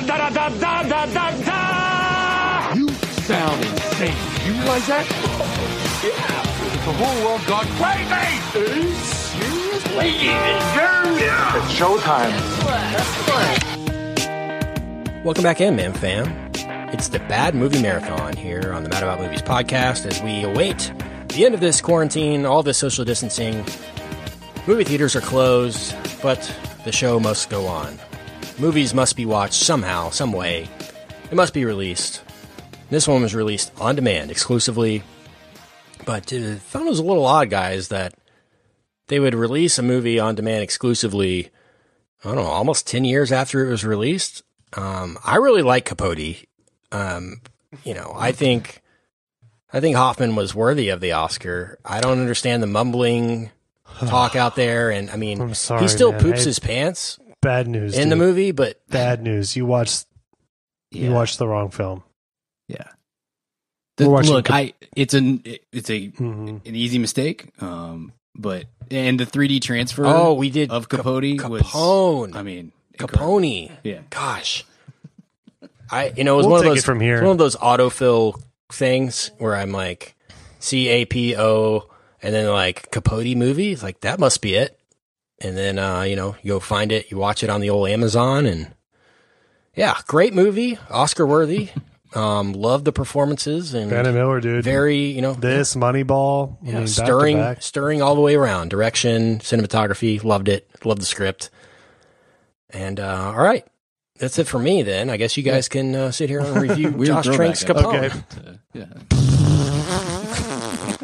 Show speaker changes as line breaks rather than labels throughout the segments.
da da da da da da da.
You sound insane. You realize that?
Yeah.
The whole world gone crazy.
Are you serious? Ladies and germs.
It's showtime.
Welcome back in, man fam. It's the Bad Movie Marathon here on the Mad About Movies podcast as we await the end of this quarantine, all this social distancing. Movie theaters are closed, but the show must go on. Movies must be watched somehow, some way. It must be released. This one was released on demand exclusively, but uh, found it was a little odd, guys, that they would release a movie on demand exclusively. I don't know, almost ten years after it was released. Um, I really like Capote. Um, you know, I think I think Hoffman was worthy of the Oscar. I don't understand the mumbling talk out there, and I mean,
sorry,
he still
man.
poops
I-
his pants
Bad news
in the movie, but
Bad news. You watched. You watched the wrong film.
Yeah.
We're
look,
Cap-
I it's an it's a
Mhm.
an easy mistake. Um, but and the 3D transfer.
oh, we did
of
Cap-
Capote was-
Capone,
I mean, incredible.
Capone.
Yeah.
Gosh, I you know it was
We'll
one of those
from here.
one of those autofill things where I'm like C A P O and then like Capote movie. It's like that must be it. And then uh, you know you go find it, you watch it on the old Amazon, and yeah, great movie, Oscar worthy. um, love the performances and
Van Miller, dude.
very you know
this Moneyball. I mean,
stirring,
back.
stirring all the way around. Direction, cinematography, loved it. Loved the script. And uh, all right, that's it for me. Then I guess you guys can uh, sit here and review Josh
throwback
Trank's. Capone.
Okay.
yeah.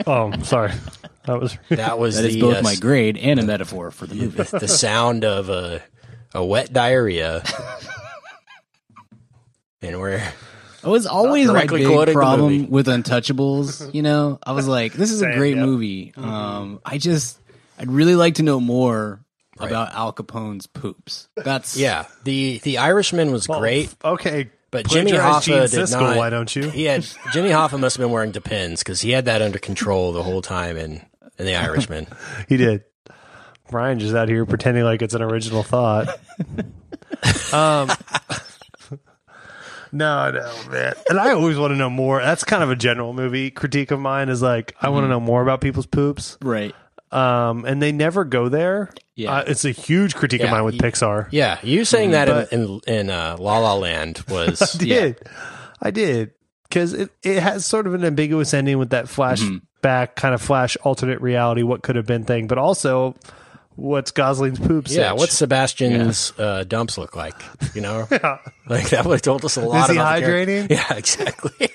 Oh, sorry. That was.
That was
That
the
is both
uh,
my grade and a metaphor for the movie.
the sound of a a wet diarrhea. and we're
It was always my
Directly
big
quoting
problem with Untouchables. You know, I was like, this is a great
yeah.
movie. Um, I just, I'd really like to know more
Right.
about Al Capone's poops. That's
yeah. The the Irishman was great,
Okay.
But Jimmy
Gene
Hoffa did
Siskel,
not.
Why don't you?
He had Jimmy Hoffa must have been wearing Depends because he had that under control the whole time in in the Irishman.
He did. Brian just out here pretending like it's an original thought. um, no, no, man. And I always want to know more. That's kind of a general movie critique of mine. Is like I
Mm-hmm.
want to know more about people's poops.
right.
Um, and they never go there.
Yeah.
Uh, it's a huge critique
Yeah,
of mine with Pixar.
Yeah, you saying that
But-
in in, in uh, La La Land was
I did. I did. Because it, it has sort of an ambiguous ending with that flashback kind of flash alternate reality, what could have been thing, but also what's Gosling's poops?
yeah.
sitch?
What's Sebastian's uh, dumps look like? You know,
Yeah.
like that would have told us a lot.
he
about the
hydrating?
Yeah, exactly.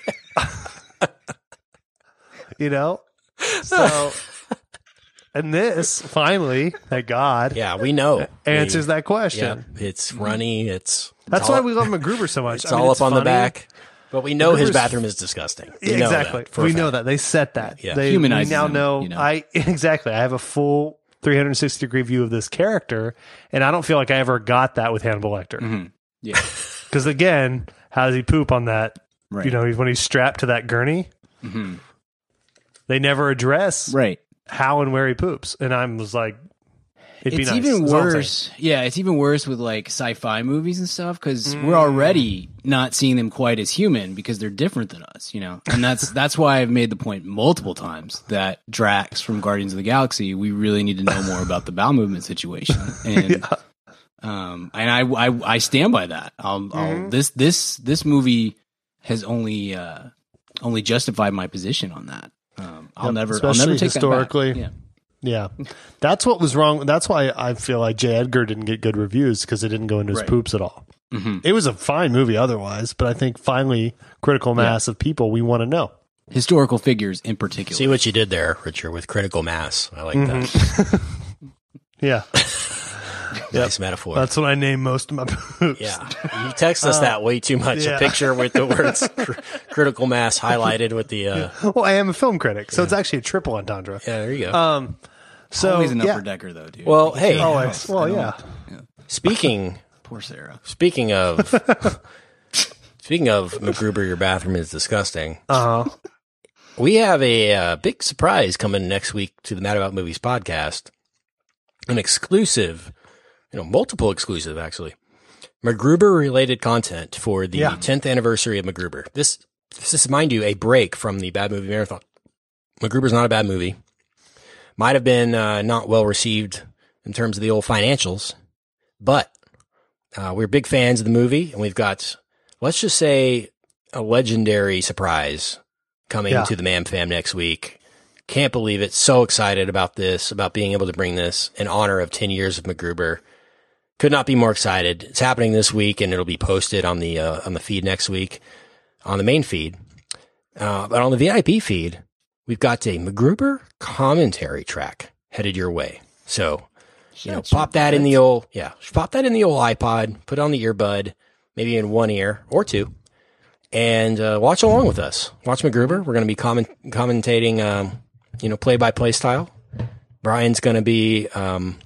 you know? So, and this finally, thank God,
yeah, we know
answers
We-
that question.
Yeah, it's runny. It's
That's
it's
why we love MacGruber so much.
It's
I mean,
all up on the back. But we know his
MacGruber's-
bathroom is disgusting. We
Yeah,
know
exactly.
that for a
we
fact.
know that they set that.
Yeah.
They,
Humanizes
we now
him,
know,
you know.
I exactly. I have a full 360 degree view of this character, and I don't feel like I ever got that with Hannibal Lecter.
Mhm. Yeah.
Because again, how does he poop on that?
Right.
You know, he's- when he's strapped to that gurney,
Mhm.
they never address
Right.
How and where he poops, and I was like, it'd
it's
be nice.
even
That's all I'm saying.
worse. Yeah, it's even worse with like sci-fi movies and stuff because
Mm.
we're already not seeing them quite as human because they're different than us, you know. And that's that's why I've made the point multiple times that Drax from Guardians of the Galaxy, we really need to know more about the bowel movement situation. And um, and I, I I stand by that. I'll, I'll
Mm-hmm.
this this this movie has only uh only justified my position on that. Um, I'll
Yep,
never, I'll
especially
never take
historically.
That back.
Yeah, that's what was wrong. That's why I feel like J. Edgar didn't get good reviews because it didn't go into his
Right.
poops at all.
Yeah. Mhm.
It was a fine movie otherwise, but I think finally, critical mass of people we want to know.
Historical figures in particular.
See what you did there, Richard, with critical mass. I like
Mm-hmm.
that.
Yeah,
Nice metaphor.
that's what I name most of my poops.
yeah, you text us that way too much.
Yeah.
A picture with the words cr- "critical mass" highlighted with the. Uh,
Well, I am a film critic, so it's actually a triple entendre.
yeah, there you go.
Um, so
Always an
yeah.
upper decker though, dude.
well, hey,
Always. Well, yeah.
speaking
Poor Sarah.
speaking of speaking of MacGruber, your bathroom is disgusting.
Uh huh.
We have a uh, big surprise coming next week to the Mad About Movies podcast. An exclusive, you know, multiple exclusive actually. MacGruber related content for the
Yeah.
10th anniversary of MacGruber. This, this is, mind you, a break from the Bad Movie Marathon. MacGruber's not a bad movie. Might have been uh, not well received in terms of the old financials, but uh, we're big fans of the movie, and we've got, let's just say, a legendary surprise coming
Yeah.
to the Man Fam next week. Can't believe it. So excited about this, about being able to bring this in honor of 10 years of MacGruber. Could not be more excited. It's happening this week and it'll be posted on the, uh, on the feed next week on the main feed. Uh, but on the VIP feed, we've got a MacGruber commentary track headed your way. So, you know, pop that in the old, yeah, pop that in the old iPod, put it on the earbud, maybe in one ear or two, and uh, watch along with us. Watch MacGruber. We're going to be comment- commentating, um, you know, play by play style. Brian's going to be um,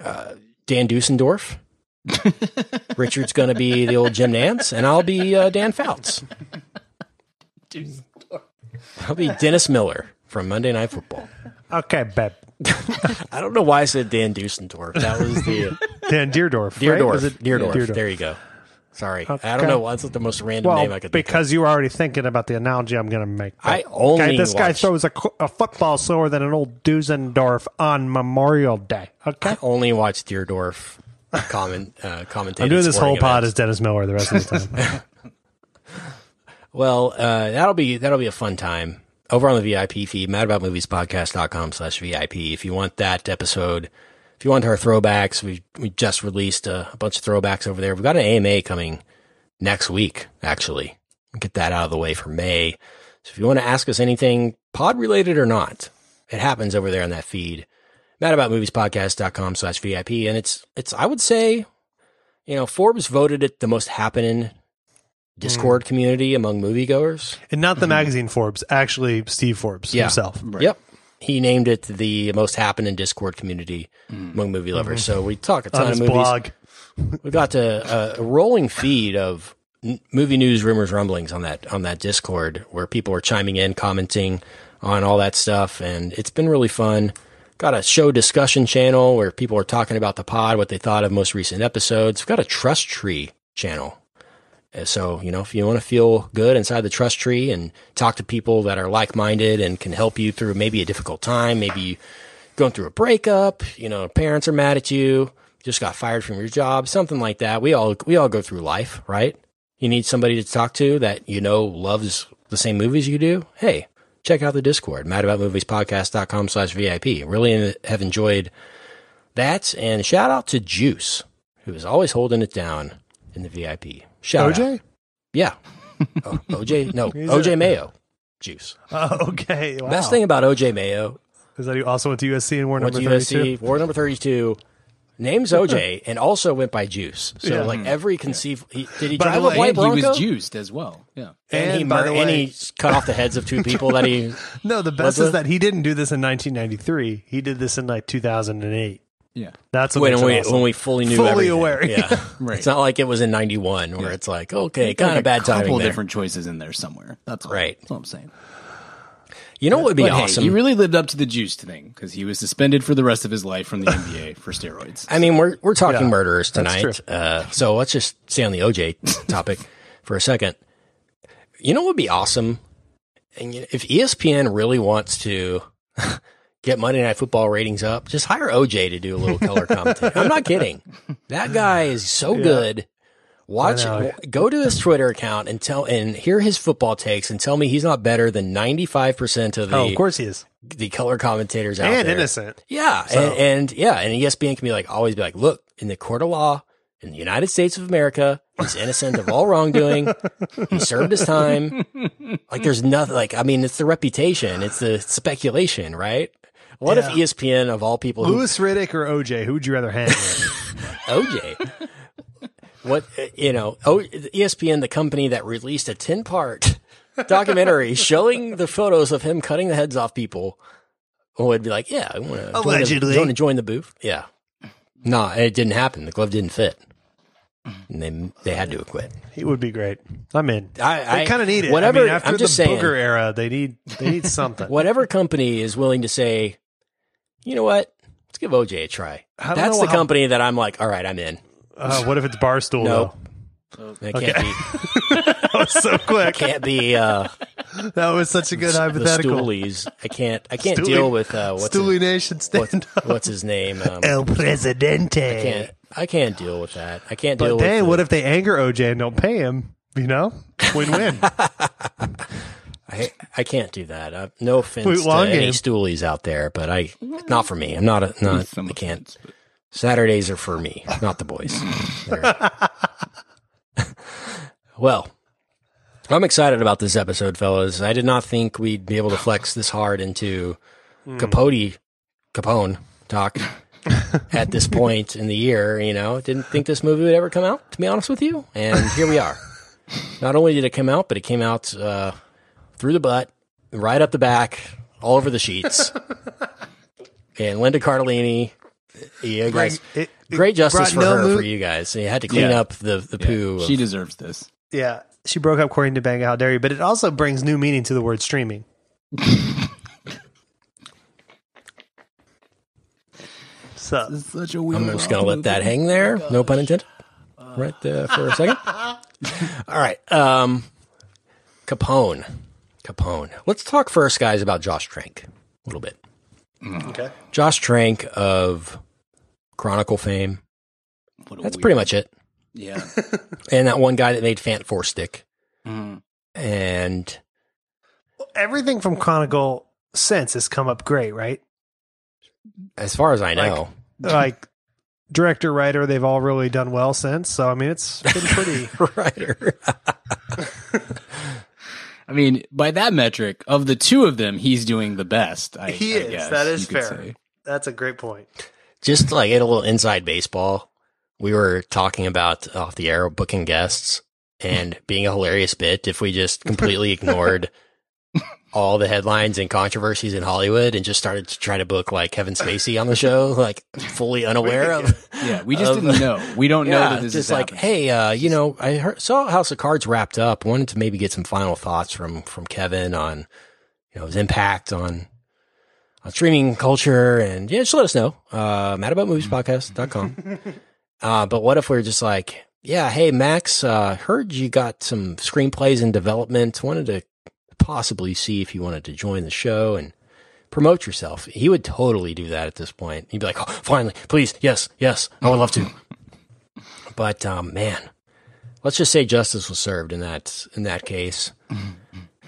uh, Dan Dusendorf. Richard's going to be the old Jim Nantz, and I'll be uh, Dan Fouts. I'll be Dennis Miller from Monday Night Football.
Okay, babe.
I don't know why I said Dan Dusendorf. That was the
Dan Dierdorf. right? Dierdorf.
Dierdorf.
Dierdorf.
There you go. Sorry, I don't know. What's the most random
Well,
name I could think of.
because you were already thinking about the analogy I'm going to make.
I only
okay, this guy throws a, a football slower than an old Dusendorf on Memorial Day. Okay,
I only watch Dierdorf comment uh.
I'm doing this whole
sporting
pod as. Dennis Miller the rest of the time.
Well, uh, that'll be that'll be a fun time over on the VIP feed, madaboutmoviespodcast.com slash VIP. If you want that episode, if you want our throwbacks, we we just released a, a bunch of throwbacks over there. We've got an AMA coming next week, actually. Get that out of the way for May. So if you want to ask us anything pod related or not, it happens over there on that feed. madaboutmoviespodcast.com slash VIP. And it's, it's, I would say, you know, Forbes voted it the most happening Discord hmm. community among moviegoers.
and not the mm-hmm. magazine Forbes, actually Steve Forbes
Yeah.
himself.
Yep. He named it the most happening Discord community hmm. among movie lovers. Mm-hmm. So we talk a ton
On
of movies.
blog.
We've got a, a, a rolling feed of n- movie news, rumors, rumblings on that on that Discord where people are chiming in, commenting on all that stuff, and it's been really fun. Got a show discussion channel where people are talking about the pod, what they thought of most recent episodes. We've got a trust tree channel. Uh, So, you know, if you want to feel good inside the trust tree and talk to people that are like minded and can help you through maybe a difficult time, maybe going through a breakup, you know, parents are mad at you, just got fired from your job, something like that. We all we all go through life, right? You need somebody to talk to that you know loves the same movies you do. Hey, check out the Discord, madaboutmoviespodcast.com slash VIP. Really have enjoyed that. And shout out to Juice, who is always holding it down in the VIP. Shout out.
OJ?
Yeah. Oh, OJ, no,
He's
OJ
a-
Mayo. Juice.
Oh, okay. Wow.
Best thing about OJ Mayo
is that he also went to USC and wore number
to
32.
USC, wore number 32, names OJ, and also went by Juice. So,
Yeah.
like, every conceivable. He, did he
By
drive
the
a white
and he
Bronco?
was juiced as well. Yeah.
And, he,
by
mur-
the
and
way-
he cut off the heads of two people that he.
No, the best is
it?
that he didn't do this in 1993. He did this in like 2008.
Yeah.
That's what
When
makes it
we,
awesome.
when we fully knew
Fully
everything.
aware.
Yeah.
Right.
It's not like it was in 91 where it's like, okay,
Like
kind
a
of bad timing.
couple
there.
different choices in there somewhere. That's all.
Right.
That's all I'm saying.
You know what would be
But
awesome?
hey, he really lived up to the juice thing because he was suspended for the rest of his life from the NBA for steroids.
I mean, we're we're talking
Yeah,
murderers tonight, uh, so let's just stay on the OJ topic for a second. You know what would be awesome? And if ESPN really wants to get Monday Night Football ratings up, just hire OJ to do a little color commentary. I'm not kidding. That guy is so good. Watch, go to his Twitter account and tell and hear his football takes and tell me he's not better than 95 percent of oh, the
oh, of course he is.
the color commentators out there.
And
there.
innocent.
Yeah,
So-
and, and yeah, and ESPN can be like always be like, look, in the court of law in the United States of America, he's innocent of all wrongdoing. he served his time. Like there's nothing. Like I mean, it's the reputation, it's the speculation, right? What
Yeah.
if ESPN of all people, who,
Louis Riddick or OJ? Who would you rather hang with?
OJ? What you know? O, ESPN, the company that released a ten part documentary showing the photos of him cutting the heads off people, would be like, yeah, I want to
Allegedly.
join, the, join the booth. Yeah, no, it didn't happen. The glove didn't fit, and they they had to quit.
he would be great. I'm in.
I- I-
kind of need it.
whatever-
I mean, after
I'm
the
just saying.
Booger era, they need they need something.
Whatever company is willing to say, you know what, let's give OJ a try. That's the
how-
company that I'm like, all right, I'm in.
Uh, what if it's Barstool?
Nope.
though?
It can't be.
That was so quick.
Can't be. Uh,
That was such a good
the
hypothetical.
Stoolies. I can't. I can't
Stooley-
deal with uh, what's
Stoolie
his,
Nation
what's,
stand up.
what's his name. Um,
El Presidente.
can't. I can't deal with that. I can't deal
But
with.
then,
the-
what if they anger OJ and don't pay him? You know, win-win.
I, I can't do that. Uh, no offense
Wait,
to
long
any stoolies out there, but I not for me. I'm not. A, not. I can't.
offense, but-
Saturdays are for me, not the boys. Well, I'm excited about this episode, fellas. I did not think we'd be able to flex this hard into Capote, Capone talk at this point in the year. You know, didn't think this movie would ever come out, to be honest with you. And here we are. Not only did it come out, but it came out uh, through the butt, right up the back, all over the sheets. and Linda Cardellini, you guys,
It- it
great justice for
no
her
mo-
for you guys. So you had to clean
Yeah.
up the the
Yeah,
poo.
she
of-
deserves this.
Yeah, she broke up Corey Banga. How dare you? But it also brings new meaning to the word streaming. so
It's such a weird.
I'm just gonna let that hang there. No pun intended. Right there for a second. All right, um, Capone, Capone. Let's talk first, guys, about Josh Trank a little bit.
okay.
Josh Trank of Chronicle fame. That's
weird-
pretty much it.
Yeah.
And that one guy that made Fant Four Stick.
Mhm.
And
Everything from Chronicle since has come up great, right?
as far as I know,
Like director, writer, they've all really done well since. So I mean, it's been pretty.
writer.
I mean, by that metric, of the two of them, he's doing the best. I,
He
I
is.
guess
That is fair.
say.
That's a great point.
just like get a little inside baseball. We were talking about off the air booking guests and being a hilarious bit if we just completely ignored all the headlines and controversies in Hollywood and just started to try to book like Kevin Spacey on the show, like fully unaware of.
Yeah, we just
Of-
didn't know. We don't know that this
just
is
like, hey, uh, you know, I heard, saw House of Cards wrapped up. Wanted to maybe get some final thoughts from from Kevin on, you know, his impact on on streaming culture, and yeah, just let us know. Uh, madaboutmoviespodcast.com. uh, but what if we're just like, yeah, hey, Max, uh, heard you got some screenplays in development. Wanted to possibly see if you wanted to join the show and promote yourself. He would totally do that at this point. He'd be like, oh, finally, please, yes, yes, I would love to. but um, man, let's just say justice was served in that in that case.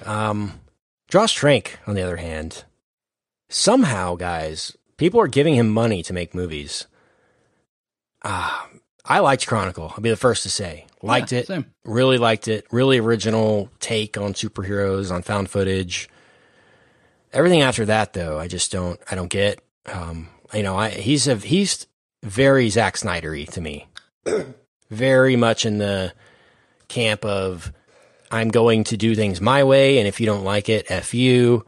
Um, Josh Trank, on the other hand, somehow, guys, people are giving him money to make movies. Ah, I liked Chronicle. I'll be the first to say, liked
Yeah,
it,
same.
really liked it. Really original take on superheroes, on found footage. Everything after that, though, I just don't. I don't get. Um, you know, I, he's a he's very Zack Snydery to me. very much in the camp of I'm going to do things my way, and if you don't like it, f you.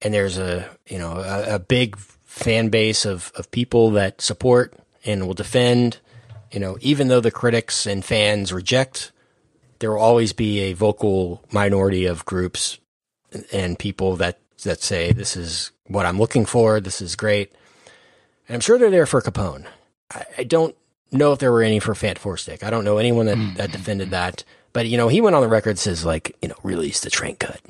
And there's a you know a, a big fan base of of people that support and will defend. You know, even though the critics and fans reject, there will always be a vocal minority of groups and people that that say this is what I'm looking for. This is great. And I'm sure they're there for Capone. I, I don't know if there were any for Fant Four Stick. I don't know anyone that, mm-hmm. that defended that. But you know, he went on the record says like, you know, release the train cut.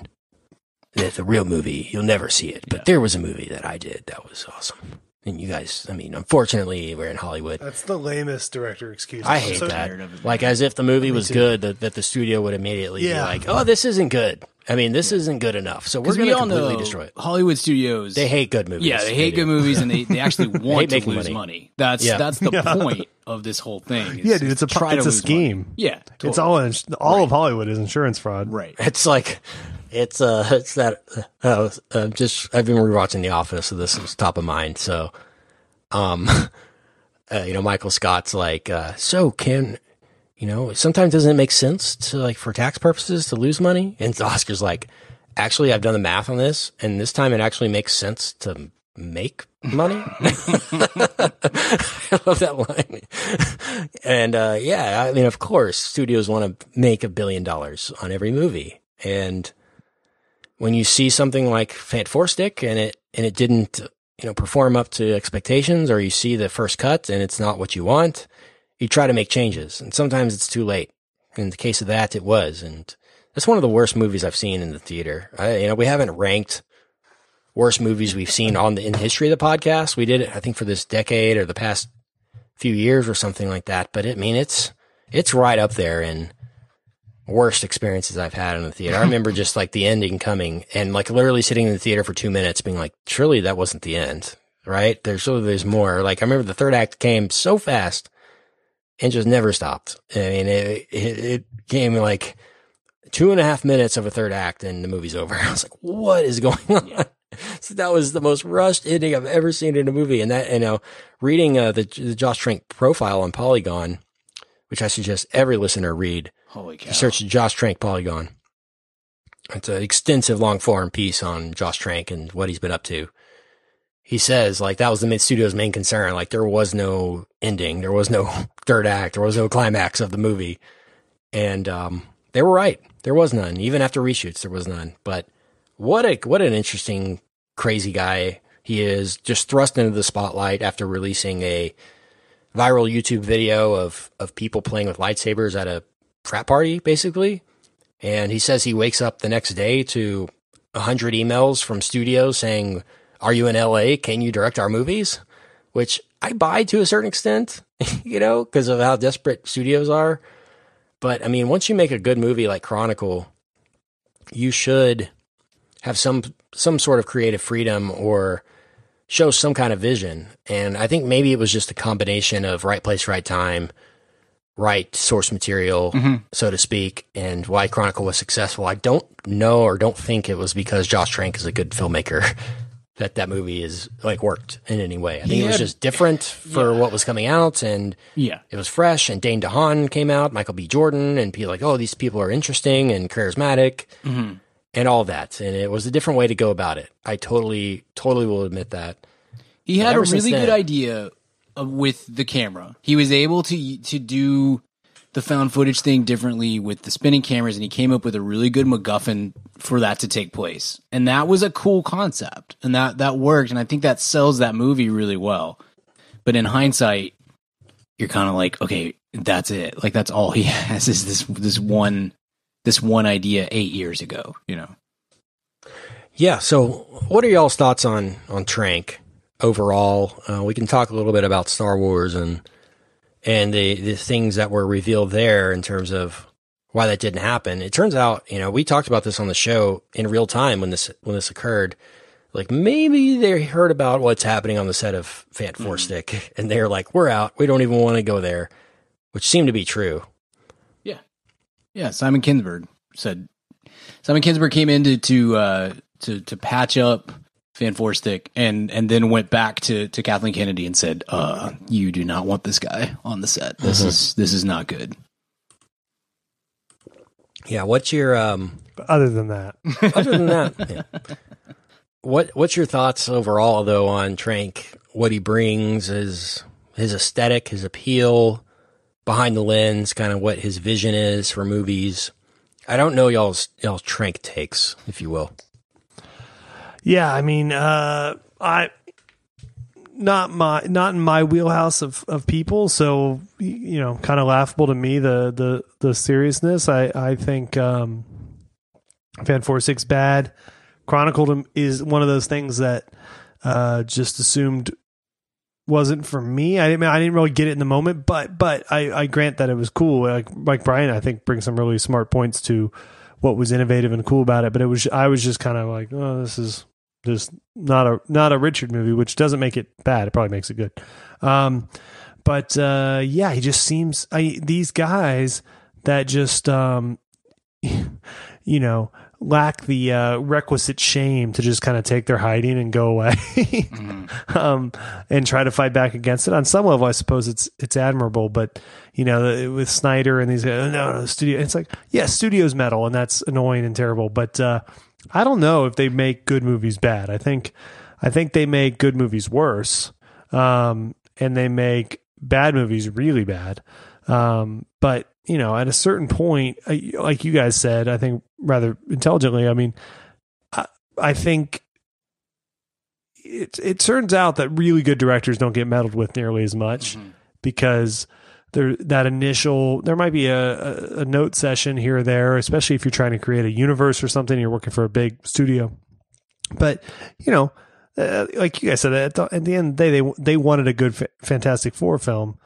It's a real movie. You'll never see it. But there was a movie that I did that was awesome. And you guys, I mean, unfortunately, we're in Hollywood.
That's the lamest director excuse.
I hate
so
that.
of it.
Like as if the movie was
too.
good, that, that the studio would immediately
Yeah.
be like, "Oh, this isn't good." I mean, this isn't good enough. So we're going to
all
completely
know
destroy it.
Hollywood studios.
They hate good movies.
Yeah, they hate
do.
good movies, and they, they actually want to
making
lose
money.
money. That's
Yeah.
that's the point of this whole thing. is-
Yeah, dude, it's a
try
it's
to
a scheme.
money. Yeah,
It's all ins- all of Hollywood is insurance fraud.
right.
It's like it's uh it's that uh, uh, just I've been rewatching The Office, so this is top of mind. So, um, uh, you know, Michael Scott's like, uh, so can you know? Sometimes doesn't it make sense to like for tax purposes to lose money? And Oscar's like, actually, I've done the math on this, and this time it actually makes sense to make money. I love that line. and uh, yeah, I mean, of course, studios want to make a billion dollars on every movie, and when you see something like Fant Four Stick and it and it didn't you know perform up to expectations, or you see the first cut and it's not what you want, you try to make changes, and sometimes it's too late. In the case of that, it was, and that's one of the worst movies I've seen in the theater. I, you know, we haven't ranked worst movies we've seen on the in the history of the podcast. We did it, I think, for this decade or the past few years or something like that. But it, I mean, it's it's right up there in worst experiences I've had in the theater. I remember just like the ending coming and like literally sitting in the theater for two minutes, being like, surely that wasn't the end, right? There's so there's more. Like I remember the third act came so fast and just never stopped. I mean, it it, it came like two and a half minutes of a third act and the movie's over. I was like, what is going on? Yeah. so that was the most rushed ending I've ever seen in a movie. And that, you know, reading uh, the, the Josh Trank profile on Polygon, which I suggest every listener read.
Holy cow.
Search Josh Trank Polygon. It's an extensive long form piece on Josh Trank and what he's been up to. He says like that was the mid studio's main concern. Like there was no ending. There was no third act. There was no climax of the movie. And, um, they were right. There was none. Even after reshoots, there was none. But what a what an interesting, crazy guy he is. Just thrust into the spotlight after releasing a viral YouTube video of of people playing with lightsabers at a frat party, basically. And he says he wakes up the next day to hundred emails from studios saying, "Are you in LA? Can you direct our movies?" Which I buy to a certain extent, you know, because of how desperate studios are. But I mean, once you make a good movie like Chronicle, you should have some some sort of creative freedom or show some kind of vision. And I think maybe it was just a combination of right place, right time, right source material, mm-hmm. so to speak, and why Chronicle was successful. I don't know or don't think it was because Josh Trank is a good filmmaker. that that movie is like worked in any way. I think it was just different for yeah. what was coming out, and
yeah,
it was fresh. And Dane DeHaan came out, Michael B. Jordan, and people like, oh, these people are interesting and charismatic, mm-hmm. and all that. And it was a different way to go about it. I totally, totally will admit that.
He had a really then, good idea with the camera. He was able to to do the found footage thing differently with the spinning cameras, and he came up with a really good MacGuffin for that to take place. And that was a cool concept, and that that worked. And I think that sells that movie really well. But in hindsight, you're kind of like, okay, that's it. Like that's all he has is this this one this one idea eight years ago. You know.
Yeah. So, what are y'all's thoughts on on Trank overall? Uh, we can talk a little bit about Star Wars and and the, the things that were revealed there in terms of why that didn't happen. It turns out, you know, we talked about this on the show in real time when this when this occurred. Like maybe they heard about what's happening on the set of Fant Four mm-hmm. Stick, mm. and they're like, "We're out. We don't even want to go there," which seemed to be true.
Yeah, yeah. Simon Kinberg said Simon Kinberg came in to to uh, to, to patch up Fant Four Stick, and and then went back to to Kathleen Kennedy and said, "Uh, you do not want this guy on the set. This mm-hmm. is this is not good."
Yeah, what's your um?
Other than that,
other than that, yeah. what what's your thoughts overall though on Trank? What he brings, his his aesthetic, his appeal behind the lens, kind of what his vision is for movies. I don't know y'all's y'all's Trank takes, if you will.
Yeah, I mean, uh, I not my not in my wheelhouse of, of people, so you know, kind of laughable to me the the the seriousness. I I think um, Fant Four Stick bad. Chronicled is one of those things that uh, just assumed wasn't for me. I didn't I didn't really get it in the moment, but but I, I grant that it was cool. Like Mike Bryan, I think brings some really smart points to what was innovative and cool about it. But it was I was just kind of like, oh, this is just not a not a Richard movie, which doesn't make it bad. It probably makes it good. Um, but uh, yeah, he just seems I, these guys that just um, you know lack the uh, requisite shame to just kind of take their hiding and go away mm-hmm. um, and try to fight back against it. On some level, I suppose it's it's admirable, but you know, with Snyder and these guys, no, no, studio, it's like yeah, studio's metal, and that's annoying and terrible, but. Uh, I don't know if they make good movies bad. I think I think they make good movies worse, um, and they make bad movies really bad. Um, but you know, at a certain point, like you guys said, I think rather intelligently. I mean, I, I think it it turns out that really good directors don't get meddled with nearly as much mm-hmm. because there that initial there might be a, a, a note session here or there, especially if you're trying to create a universe or something. You're working for a big studio, but you know, uh, like you guys said, at the, at the end of the day, they they wanted a good Fa- Fantastic Four film,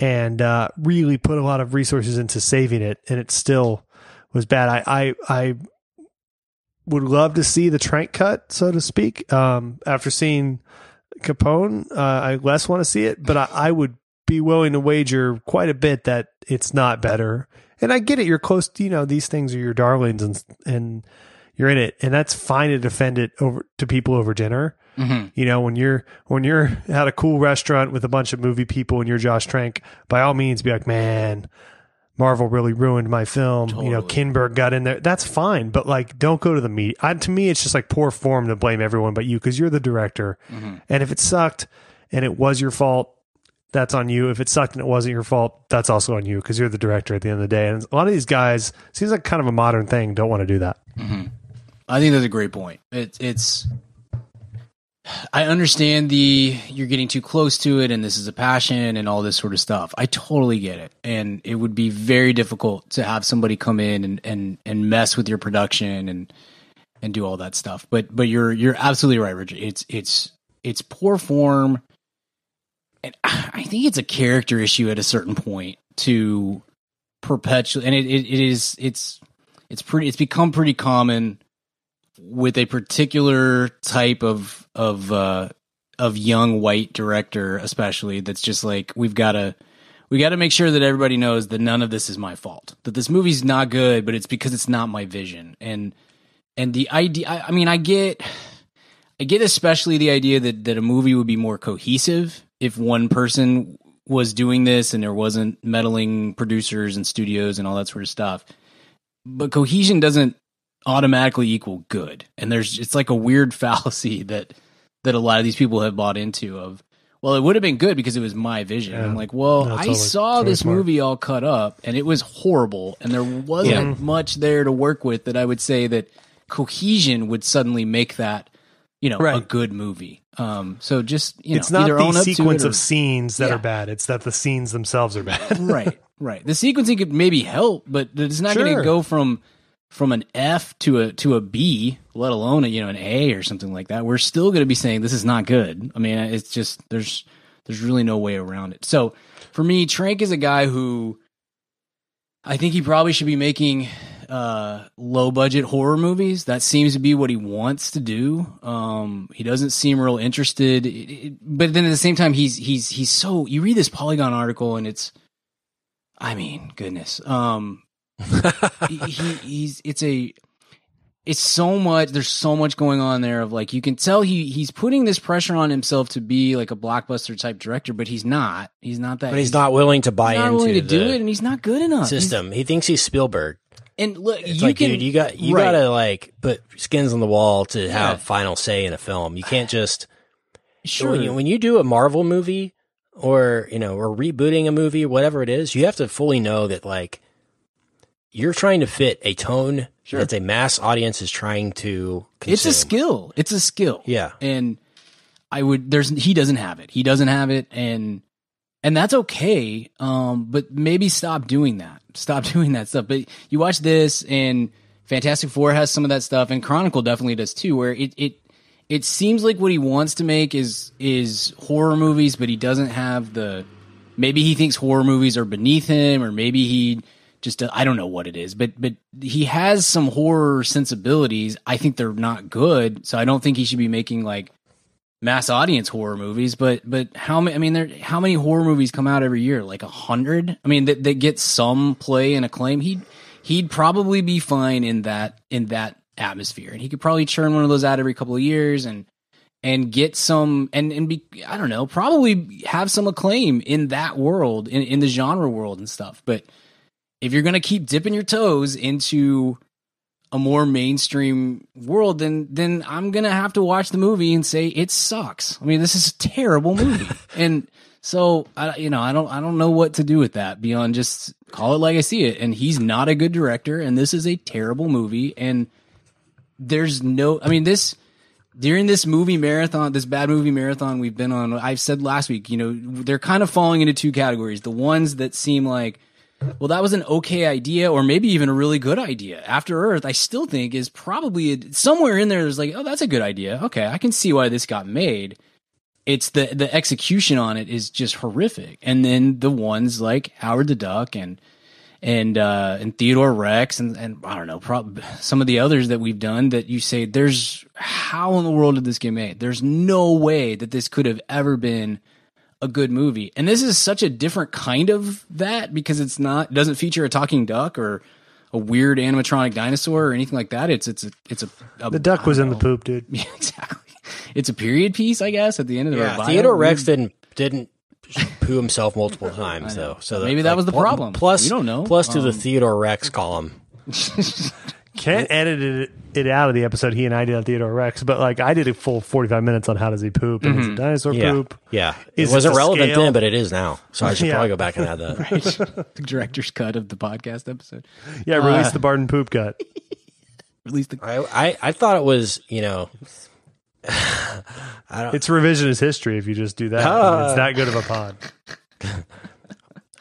and uh, really put a lot of resources into saving it, and it still was bad. I I, I would love to see the Trank cut, so to speak. Um, after seeing Capone, uh, I less want to see it, but I, I would be willing to wager quite a bit that it's not better. And I get it; you're close. To, you know, these things are your darlings, and and you're in it, and that's fine to defend it over to people over dinner.
Mhm.
You know, when you're when you're at a cool restaurant with a bunch of movie people and you're Josh Trank, by all means, be like, man. Marvel really ruined my film. You know, Kinberg got in there. That's fine, but like, don't go to the meet. I, to me, it's just like poor form to blame everyone but you because you're the director.
Mm-hmm.
And if it sucked and it was your fault, that's on you. If it sucked and it wasn't your fault, that's also on you because you're the director at the end of the day. And a lot of these guys seems like kind of a modern thing. Don't want to do that. Mm-hmm.
I think that's a great point. It, it's. I understand the you're getting too close to it, and this is a passion, and all this sort of stuff. I totally get it, and it would be very difficult to have somebody come in and and and mess with your production and and do all that stuff. But but you're you're absolutely right, Richard. It's it's it's poor form, and I think it's a character issue at a certain point to perpetually, and it, it, it is it's it's pretty it's become pretty common with a particular type of of uh of young white director especially that's just like we've got to we got to make sure that everybody knows that none of this is my fault. That this movie's not good but it's because it's not my vision. And and the idea I, I mean i get i get especially the idea that that a movie would be more cohesive if one person was doing this and there wasn't meddling producers and studios and all that sort of stuff. But cohesion doesn't automatically equal good. And there's it's like a weird fallacy that that a lot of these people have bought into of well it would have been good because it was my vision.
Yeah.
i'm like well
No,
i saw
Totally
this
smart.
movie all cut up and it was horrible and there wasn't mm-hmm. much there to work with that i would say that cohesion would suddenly make that you know a good movie um so just you know
it's not the sequence
or-
of scenes that
Yeah.
are bad. It's that the scenes themselves are bad.
right, right. The sequencing could maybe help, but it's not going to go from from an F to a to a B, let alone a you know an A or something like that. We're still going to be saying this is not good. I mean, it's just there's there's really no way around it. So for me, Trank is a guy who I think he probably should be making uh, low budget horror movies. That seems to be what he wants to do. Um, he doesn't seem real interested, It- it- but then at the same time, he's he's he's so. You read this Polygon article, and it's, I mean, goodness, um, he, he he's it's a. It's so much. There's so much going on there. Of like, you can tell he he's putting this pressure on himself to be like a blockbuster type director, but he's not. He's not that.
But he's not willing to buy
he's not
into
willing to
the
do it, and he's not good enough. He's-
system. He thinks he's Spielberg.
And look,
It's
you
like,
can,
dude, you got you
right.
gotta like put skins on the wall to have
Yeah.
final say in a film. You can't just
sure.
when you, when you do a Marvel movie or you know or rebooting a movie, whatever it is, you have to fully know that like you're trying to fit a tone
Sure.
that a mass audience is trying to. Consume.
it's a skill. It's a skill.
Yeah.
and I would. There's he doesn't have it. He doesn't have it, and and that's okay. Um, but maybe stop doing that. Stop doing that stuff. But you watch this, and Fantastic Four has some of that stuff, and Chronicle definitely does too. Where it it it seems like what he wants to make is is horror movies, but he doesn't have the. Maybe he thinks horror movies are beneath him, or maybe he just I don't know what it is, but but he has some horror sensibilities. I think they're not good, so I don't think he should be making like mass audience horror movies. But but how many? I mean, there how many horror movies come out every year? Like a hundred. I mean, that that get some play and acclaim. He'd he'd probably be fine in that in that atmosphere, and he could probably churn one of those out every couple of years and and get some and and be I don't know probably have some acclaim in that world in in the genre world and stuff. But if you're gonna keep dipping your toes into a more mainstream world, then then I'm gonna have to watch the movie and say it sucks. I mean, this is a terrible movie, and so I you know I don't I don't know what to do with that beyond just call it like I see it. And he's not a good director, and this is a terrible movie, and there's no I mean this during this movie marathon, this bad movie marathon we've been on, I've said last week, you know, they're kind of falling into two categories. The ones that seem like, well, that was an okay idea, or maybe even a really good idea. After Earth, I still think is probably a, somewhere in there. There's like, oh, that's a good idea. Okay, I can see why this got made. It's the the execution on it is just horrific, and then the ones like Howard the Duck and and uh, and Theodore Rex and and I don't know, prob- some of the others that we've done that you say there's how in the world did this get made? There's no way that this could have ever been a good movie. And this is such a different kind of that because it's not it doesn't feature a talking duck or a weird animatronic dinosaur or anything like that. It's it's a it's a, a
The duck was
don't
in the poop, dude.
Yeah, exactly. It's a period piece, I guess, at the end of the
Yeah,
bio.
Theodore Rex didn't didn't poo himself multiple times though. So
Maybe that was the problem.
Plus,
you don't know.
Plus to the
Um,
Theodore Rex column.
Kent edited it, it out of the episode he and I did on Theodore Rex, but like I did a full 45 minutes on how does he poop and is it dinosaur
Yeah,
poop.
yeah.
Is
it
it
wasn't relevant
scale?
then, but it is now. So I should
Yeah.
probably go back and add that. right.
the director's cut of the podcast episode.
Yeah, release the Barton poop
cut. release the
I, I I thought it was you know
It's revisionist history if you just do that.
Ah.
It's that good of a pod.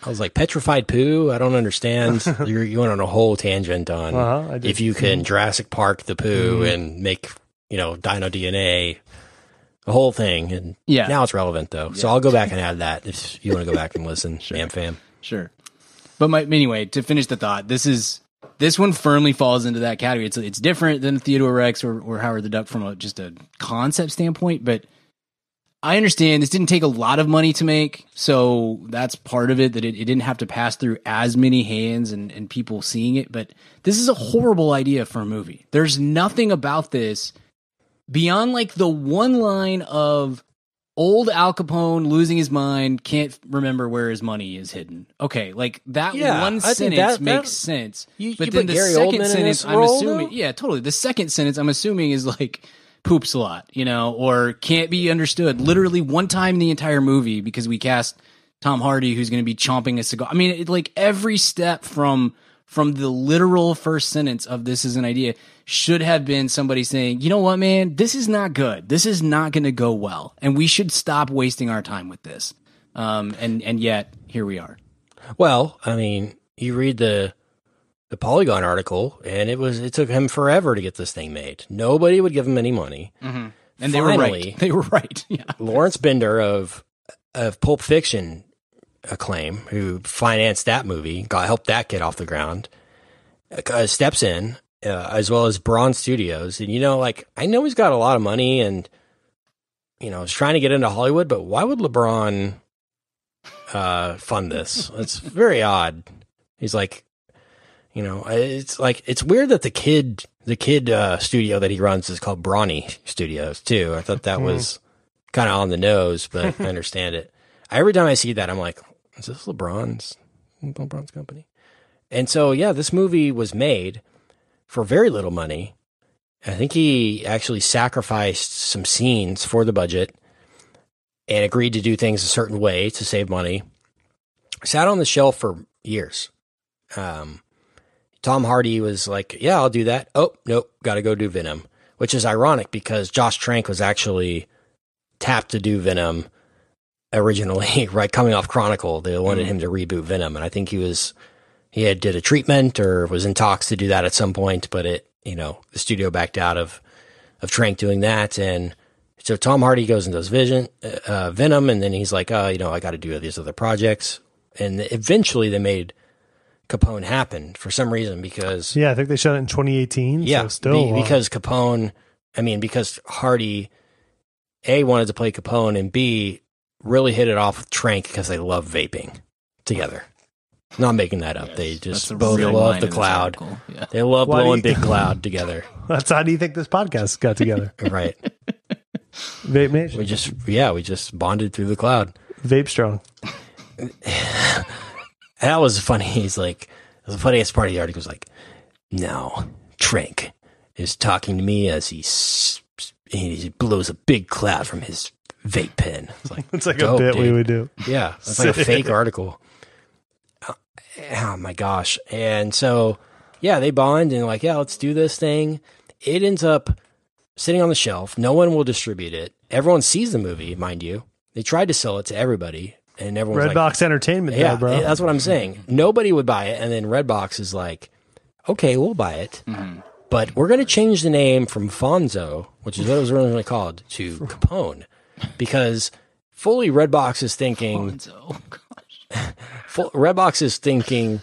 I was like petrified poo. I don't understand. You're you went on a whole tangent on
Uh-huh,
if you can Jurassic Park the poo and make you know Dino DNA, the whole thing. And
Yeah.
now it's relevant though. So I'll go back and add that if you want to go back and listen, Am fam.
Sure. But my anyway, to finish the thought, this is this one firmly falls into that category. It's it's different than Theodore Rex or, or Howard the Duck from a, just a concept standpoint, but I understand this didn't take a lot of money to make, so that's part of it. That it, it didn't have to pass through as many hands and, and people seeing it. But this is a horrible idea for a movie. There's nothing about this beyond like the one line of old Al Capone losing his mind, can't remember where his money is hidden. Okay, like that
Yeah,
one
I
sentence
that- that-
makes sense.
You-
but
you
then
put
the
Gary
second
Oldman
sentence, I'm
role,
assuming,
though?
yeah, totally. The second sentence, I'm assuming, is like poops a lot, you know, or can't be understood. Literally one time in the entire movie because we cast Tom Hardy, who's going to be chomping a cigar. I mean, it, like every step from from the literal first sentence of this is an idea should have been somebody saying, you know what, man, this is not good. This is not going to go well, and we should stop wasting our time with this. Um, and and yet here we are.
Well, I mean, you read the the Polygon article, and it was it took him forever to get this thing made. Nobody would give him any money.
And they were
Finally.
right. They were right. Yeah.
Lawrence Bender of of Pulp Fiction acclaim, who financed that movie, got helped that get off the ground, uh, steps in, uh, as well as Bron Studios, and you know, like I know he's got a lot of money, and you know, is trying to get into Hollywood, but why would LeBron uh, fund this? It's very odd. He's like, you know, it's like it's weird that the kid, the kid uh, studio that he runs is called Brawny Studios too. I thought that was kind of on the nose, but I understand it. Every time I see that, I'm like, is this LeBron's LeBron's company? And so, yeah, this movie was made for very little money. I think he actually sacrificed some scenes for the budget and agreed to do things a certain way to save money. Sat on the shelf for years. Um, Tom Hardy was like, "Yeah, I'll do that." Oh, nope, got to go do Venom, which is ironic because Josh Trank was actually tapped to do Venom originally, right? Coming off Chronicle, they wanted him to reboot Venom, and I think he was he had did a treatment or was in talks to do that at some point, but it you know the studio backed out of of Trank doing that, and so Tom Hardy goes and does Vision uh, Venom, and then he's like, oh, you know, I got to do these other projects, and eventually they made Capone happened for some reason because
Yeah, I think they shot it in 2018.
yeah,
so still
be-
uh,
because Capone. I mean, because Hardy, a wanted to play Capone, and b really hit it off with Trank because they love vaping together. Not making that up. they just both love the cloud.
Yeah.
They love
Why
blowing
you-
big cloud together.
that's how do you think this podcast got together?
Right.
Vape Nation,
We just yeah, we just bonded through the cloud.
Vape Strong.
That was funny. He's like, the funniest part of the article was like, now Trank is talking to me as he, s- he blows a big cloud from his vape pen. It's like,
It's like
dope,
a bit we would do.
Yeah, it's like a fake article. Oh, oh my gosh! And so, yeah, they bond and like, yeah, let's do this thing. It ends up sitting on the shelf. No one will distribute it. Everyone sees the movie, mind you. They tried to sell it to everybody, and everyone's like,
Redbox Entertainment,
yeah,
though, bro.
that's what I'm saying. Nobody would buy it, and then Redbox is like, okay, we'll buy it, but we're going to change the name from Fonzo, which is what it was originally called, to Capone, because fully Redbox is thinking,
So,
full, Redbox is thinking,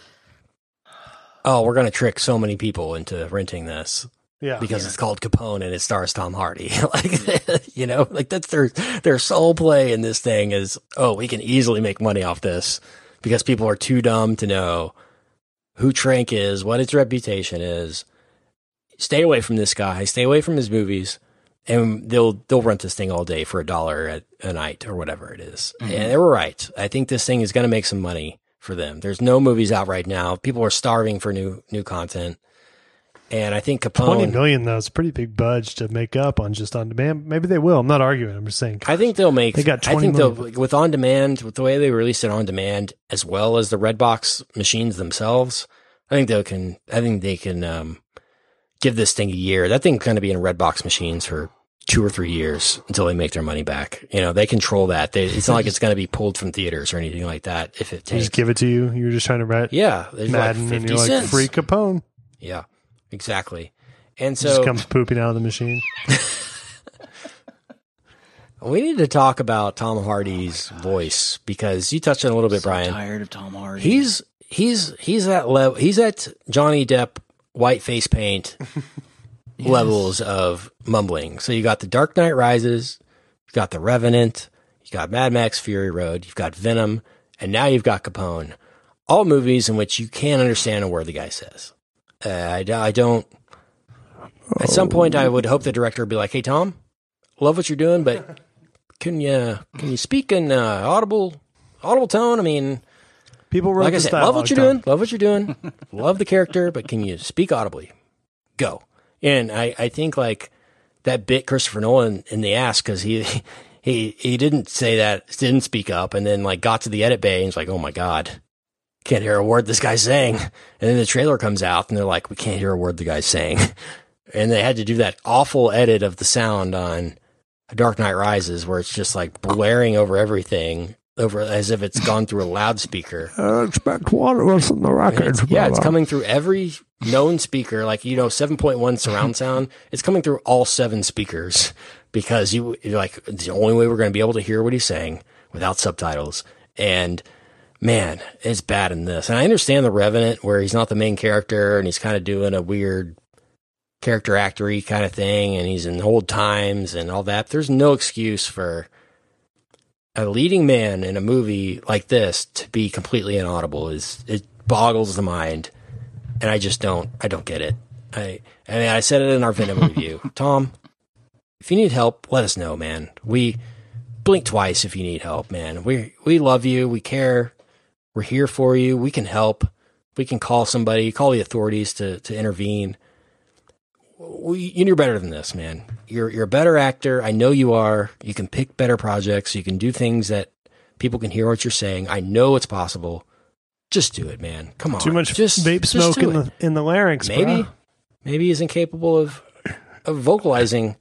oh, we're going to trick so many people into renting this
yeah.
because it's called Capone and it stars Tom Hardy. like, you know, like that's their their sole play in this thing is, oh, we can easily make money off this because people are too dumb to know who Trank is, what its reputation is. Stay away from this guy. Stay away from his movies, and they'll they'll rent this thing all day for a dollar a night or whatever it is. Mm-hmm. And they were right. I think this thing is going to make some money for them. There's no movies out right now. People are starving for new new content. And I think Capone.
Twenty million though, is a pretty big budge to make up on just on demand. Maybe they will. I'm not arguing. I'm just saying.
I think they'll make.
They got
I
20
think they'll with on demand with the way they release it on demand as well as the Redbox machines themselves. I think they can. I think they can um, give this thing a year. That thing's going to be in Redbox machines for two or three years until they make their money back. You know, they control that. They, it's not like it's going to be pulled from theaters or anything like that. If it
They
takes,
just give it to you. You're just trying to write
yeah,
Madden,
like
and you're like
cents.
free Capone.
Yeah, exactly. And
just
so
comes pooping out of the machine.
we need to talk about Tom Hardy's oh voice because you touched on a little bit,
so
Brian.
tired of Tom Hardy.
He's he's he's at level. He's at Johnny Depp white face paint levels of mumbling. So you got the Dark Knight Rises, you got the Revenant, you got Mad Max Fury Road, you've got Venom, and now you've got Capone. All movies in which you can't understand a word the guy says. Uh, I, I don't. At some point, I would hope the director would be like, "Hey, Tom, love what you're doing, but can you can you speak in uh, audible audible tone? I mean."
People wrote
like I said, love what you're
Tom.
doing. Love what you're doing. love the character, but can you speak audibly? Go. And I, I think like that bit Christopher Nolan in the ass because he he he didn't say that, didn't speak up, and then like got to the edit bay and was like, oh my god, can't hear a word this guy's saying. And then the trailer comes out and they're like, we can't hear a word the guy's saying. And they had to do that awful edit of the sound on Dark Knight Rises where it's just like blaring over everything. Over as if it's gone through a loudspeaker.
I expect wireless in the record.
Yeah, it's coming through every known speaker, like you know, seven point one surround sound. It's coming through all seven speakers because you you're like the only way we're going to be able to hear what he's saying without subtitles. And man, it's bad in this. And I understand the Revenant where he's not the main character and he's kind of doing a weird character actory kind of thing, and he's in old times and all that. There's no excuse for a leading man in a movie like this to be completely inaudible. Is it boggles the mind and i just don't i don't get it. I i mean i said it in our venom review. Tom if you need help let us know man. We blink twice if you need help man. We we love you. We care we're here for you we can help we can call somebody call the authorities to to intervene we, you're better than this, man. You're you're a better actor. I know you are. You can pick better projects. You can do things that people can hear what you're saying. I know it's possible. Just do it, man. Come on.
Too much
just
vape smoke in
it.
the in the larynx.
maybe
bro.
maybe he's incapable of of vocalizing.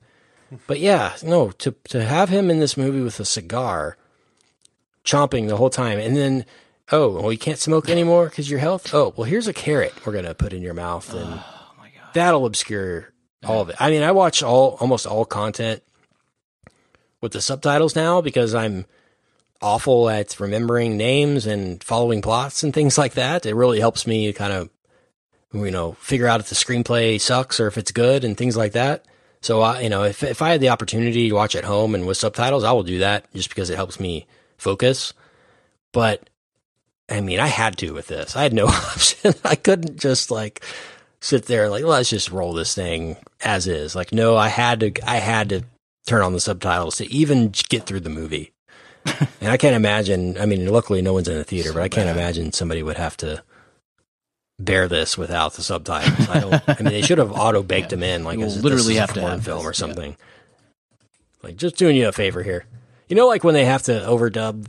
But yeah, no, to to have him in this movie with a cigar, chomping the whole time, and then oh, well, you can't smoke anymore because your health. Oh, well, here's a carrot we're gonna put in your mouth, and
oh my god.
that'll obscure all of it. I mean, I watch all almost all content with the subtitles now because I'm awful at remembering names and following plots and things like that. It really helps me kind of you know figure out if the screenplay sucks or if it's good and things like that. So I, you know, if if I had the opportunity to watch at home and with subtitles, I will do that just because it helps me focus. But I mean, I had to with this. I had no option. I couldn't just like sit there like let's just roll this thing as is. Like no, I had to. I had to turn on the subtitles to even get through the movie. and I can't imagine. I mean, luckily no one's in the theater, but I can't imagine somebody would have to bear this without the subtitles. I don't. I mean, they should have auto baked them in, like as,
literally
this is a
have to have
film
this,
or
yeah.
something. Like just doing you a favor here. You know, like when they have to overdub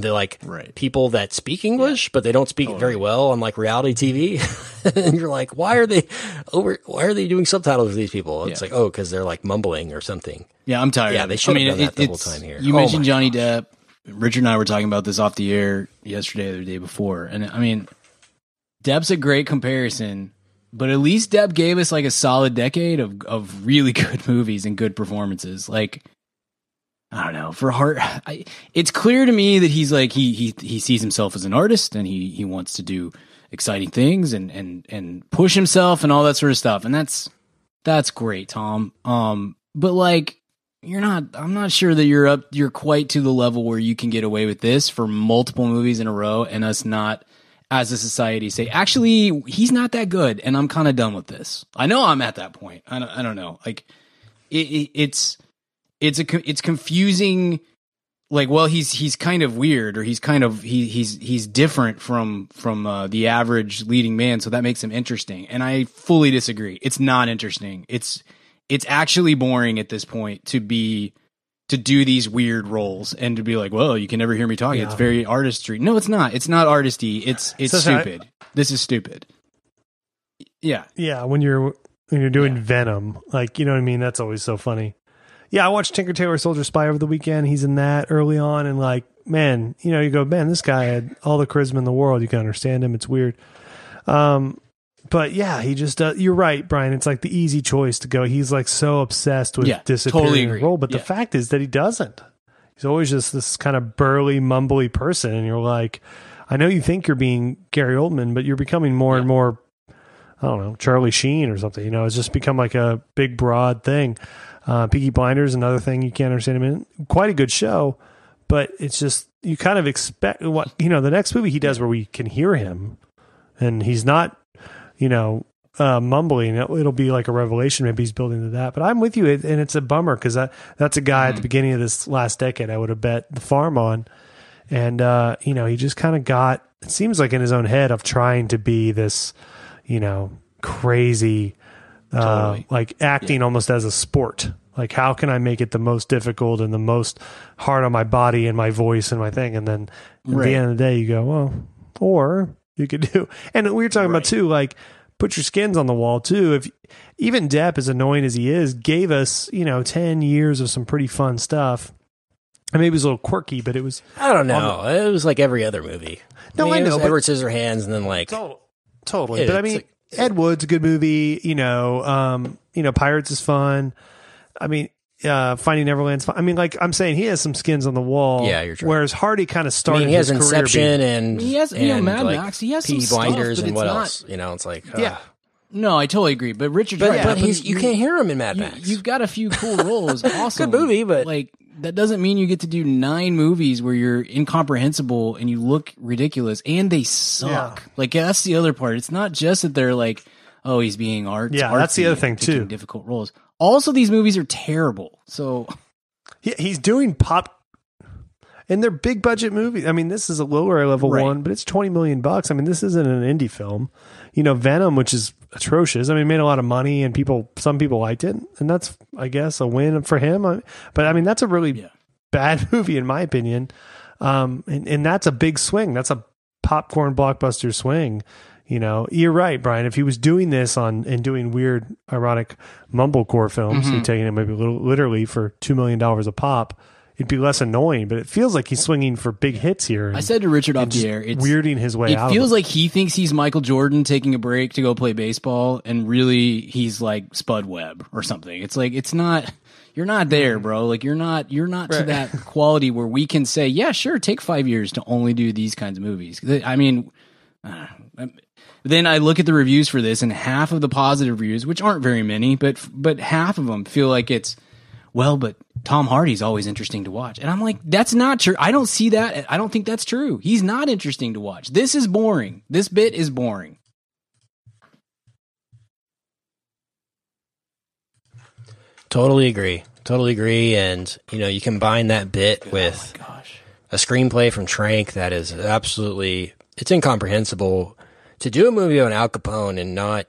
They're like
Right.
people that speak English, but they don't speak it very well on like reality TV. and you're like, why are they over? Why are they doing subtitles for these people? It's
Yeah.
like, oh, because they're like mumbling or something.
Yeah, I'm tired.
Yeah, they
it.
should
I
have
mean,
done that the whole time here.
You
Oh
mentioned Johnny Depp. Richard and I were talking about this off the air yesterday or the day before, and I mean, Depp's a great comparison, but at least Depp gave us like a solid decade of of really good movies and good performances. Like, I don't know, for Hart, I, it's clear to me that he's like he he he sees himself as an artist and he he wants to do exciting things and and and push himself and all that sort of stuff, and that's that's great, Tom. Um, but like you're not I'm not sure that you're up you're quite to the level where you can get away with this for multiple movies in a row and us not as a society say actually he's not that good and I'm kind of done with this. I know I'm at that point. I don't I don't know. Like it, it it's it's a it's confusing like well he's he's kind of weird or he's kind of he he's he's different from from uh, the average leading man so that makes him interesting and I fully disagree. It's not interesting. It's it's actually boring at this point to be to do these weird roles and to be like, well, you can never hear me talking. It's very artistry. No, it's not. It's not artisty. It's it's
So- so I-
stupid. this is stupid. Yeah.
Yeah, when you're when you're doing Venom, like you know what I mean. That's always so funny. Yeah, I watched Tinker Tailor Soldier Spy over the weekend. He's in that early on, and like, man, you know, you go, man, this guy had all the charisma in the world. You can understand him. It's weird. Um, but yeah, he just does. You're right, Brian. It's like the easy choice to go. He's like so obsessed with
Yeah,
disappearing
totally agree.
role, but the fact is that he doesn't. He's always just this kind of burly, mumbly person, and you're like, I know you think you're being Gary Oldman, but you're becoming more and more I don't know, Charlie Sheen or something. You know, it's just become like a big, broad thing. Uh, Peaky Blinders, another thing you can't understand him in. Quite a good show, but it's just you kind of expect what you know. The next movie he does where we can hear him, and he's not, you know, uh, mumbling. It, it'll be like a revelation. Maybe he's building to that. But I'm with you, and it's a bummer because that that's a guy at the beginning of this last decade I would have bet the farm on, and uh, you know he just kind of got. It seems like in his own head of trying to be this you know, crazy, uh,
Totally.
like acting almost as a sport. Like, how can I make it the most difficult and the most hard on my body and my voice and my thing? And then at
Right.
the end of the day, you go, well, or you could do, and we were talking about too, like, put your skins on the wall too. If even Depp, as annoying as he is, gave us, you know, 10 years of some pretty fun stuff. I mean, it was a little quirky, but it was
I don't know. It was like every other movie.
No,
mean,
I
it was
know,
Edward Scissorhands, and then like
Total- Totally.
Yeah,
but I mean,
like-
Ed Wood's a good movie. You know, um, you know, Pirates is fun. I mean, uh, Finding Neverland's fun. I mean, like I'm saying, he has some skins on the wall.
Yeah, you're true.
Whereas Hardy kind of
I
started.
mean, he has
his career
Inception
being-
and
He has- you know,
and,
Mad
like,
Max, he has some
Peaky
stuff,
Blinders
but
and
it's
what
not-
else? You know, it's like
Yeah.
Ugh.
No, I totally agree. But Richard's
but
right.
but
But
he's you can't hear him in Mad Max.
you've got a few cool roles. Awesome,
Good movie, but-
like that doesn't mean you get to do nine movies where you're incomprehensible and you look ridiculous and they suck. Like that's the other part. It's not just that they're like, oh, he's being art.
Yeah, that's the
artsy
other
and
thing,
picking
too.
Difficult roles. Also, these movies are terrible. So
He, he's doing pop. And they're big budget movies. I mean, this is a lower level
Right.
one, but it's twenty million bucks. I mean, this isn't an indie film. You know, Venom, which is atrocious. I mean, made a lot of money, and people, some people liked it, and that's, I guess, a win for him. I- But I mean, that's a really
Yeah.
bad movie in my opinion. Um, and, and that's a big swing. That's a popcorn blockbuster swing. You know, you're right, Brian. If he was doing this on and doing weird, ironic mumblecore films,
Mm-hmm.
and taking it maybe little, literally for two million dollars a pop, it'd be less annoying. But it feels like he's swinging for big hits here.
I said to Richard off the air, it's
weirding his way out.
it
out.
feels
of
like he thinks he's Michael Jordan taking a break to go play baseball, and really he's like Spud Webb or something. It's like it's not. You're not there, bro. Like you're not. You're not to that quality where we can say, yeah, sure, take five years to only do these kinds of movies. I mean, uh, then I look at the reviews for this, and half of the positive reviews, which aren't very many, but but half of them feel like it's well, but Tom Hardy's always interesting to watch. And I'm like, that's not true. I don't see that. I don't think that's true. He's not interesting to watch. This is boring. This bit is boring.
Totally agree. Totally agree. And you know, you combine that bit oh with
Gosh.
a screenplay from Trank that is absolutely it's incomprehensible to do a movie on Al Capone and not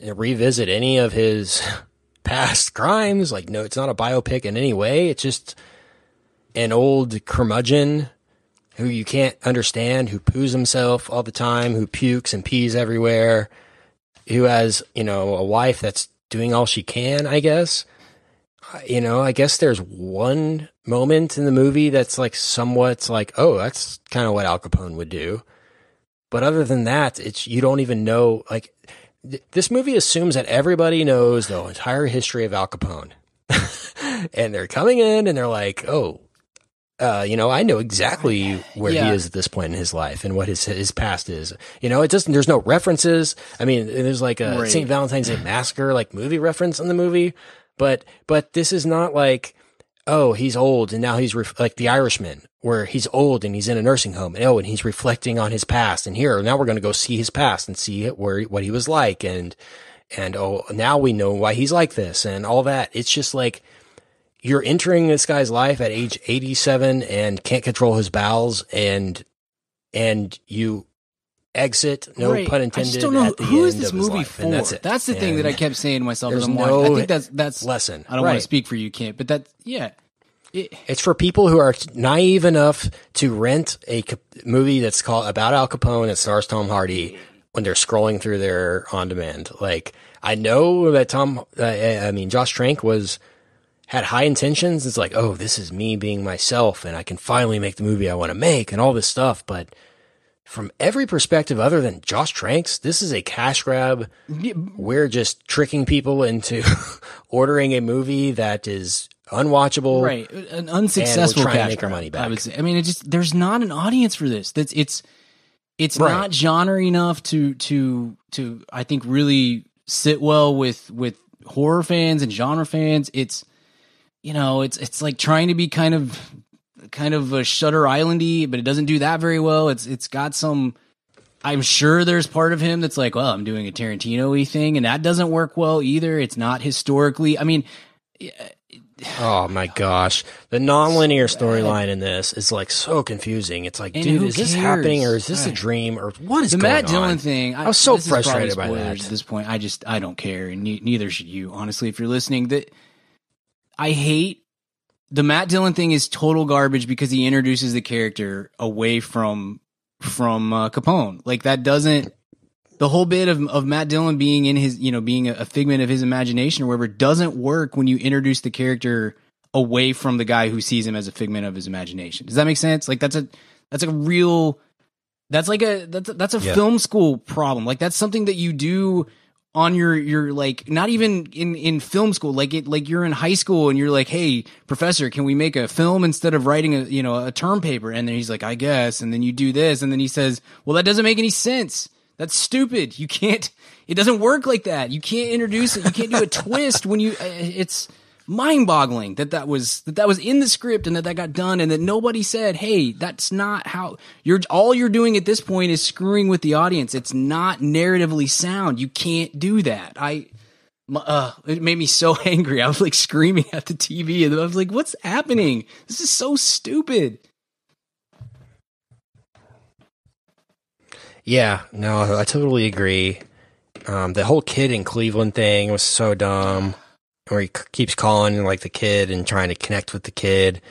revisit any of his past crimes. Like, no, it's not a biopic in any way. It's just an old curmudgeon who you can't understand, who poos himself all the time, who pukes and pees everywhere, who has, you know, a wife that's doing all she can, I guess. You know, I guess there's one moment in the movie that's like somewhat like, oh, that's kind of what Al Capone would do. But other than that, it's you don't even know like th- this movie assumes that everybody knows the entire history of Al Capone. and they're coming in and they're like, "Oh, uh, you know, I know exactly where
Yeah.
he is at this point in his life and what his his past is. You know, it doesn't. There's no references. I mean, there's like a
Right.
St. Valentine's Day Massacre like movie reference in the movie, but but this is not like, oh, he's old and now he's ref- like The Irishman, where he's old and he's in a nursing home. And, oh, and he's reflecting on his past. And here now we're going to go see his past and see it where what he was like and and oh, now we know why he's like this and all that. It's just like you're entering this guy's life at age 87 and can't control his bowels and and you exit no
Right.
pun
I
intended
just don't know who is this movie
life,
for.
and that's it
the thing that I kept saying to myself as I'm watching.
no
I think that's that's
lesson.
I don't want to speak for you, Kent, but that yeah. It,
it's for people who are naive enough to rent a movie that's called about Al Capone that stars Tom Hardy when they're scrolling through their on demand. Like I know that Tom, uh, I mean Josh Trank was had high intentions. It's like, oh, this is me being myself, and I can finally make the movie I want to make, and all this stuff. But from every perspective other than Josh Trank's, this is a cash grab. We're just tricking people into ordering a movie that is unwatchable.
right an unsuccessful
trying to
cash
make our money
I
back.
would say. I mean, it just there's not an audience for this. That's it's it's
Right.
not genre enough to to to I think really sit well with with horror fans and genre fans. It's you know it's it's like trying to be kind of kind of a Shutter Islandy, but it doesn't do that very well. It's it's got some. I'm sure there's part of him that's like, well, I'm doing a Tarantino-y thing, and that doesn't work well either. It's not historically. I mean,
Oh my gosh. The nonlinear storyline in this is like so confusing. It's like,
And
dude, is this happening or is this a dream or what is
the
going
Matt Dillon
on?
thing.
I was so
this is probably
frustrated by that.
At this point, I just I don't care, and ne- neither should you. Honestly, if you're listening, that I hate the Matt Dillon thing is total garbage because he introduces the character away from from uh, Capone. Like that doesn't the whole bit of of Matt Dillon being in his you know being a, figment of his imagination or whatever doesn't work when you introduce the character away from the guy who sees him as a figment of his imagination. Does that make sense? Like that's a that's a real that's like a that's a, that's a
Yeah.
film school problem. Like that's something that you do on your your like not even in in film school. Like it like you're in high school and you're like, "Hey, professor, can we make a film instead of writing a, you know, a term paper?" And then he's like, "I guess." And then you do this and then he says, "Well, that doesn't make any sense. That's stupid. You can't it doesn't work like that. You can't introduce it. You can't do a twist when you it's mind-boggling that that was that that was in the script and that that got done and that nobody said hey that's not how you're all you're doing at this point is screwing with the audience it's not narratively sound you can't do that i uh, it made me so angry i was like screaming at the tv and i was like what's happening this is so stupid
Yeah, no, I totally agree. Um, the whole kid in Cleveland thing was so dumb. Where he c- keeps calling like the kid and trying to connect with the kid.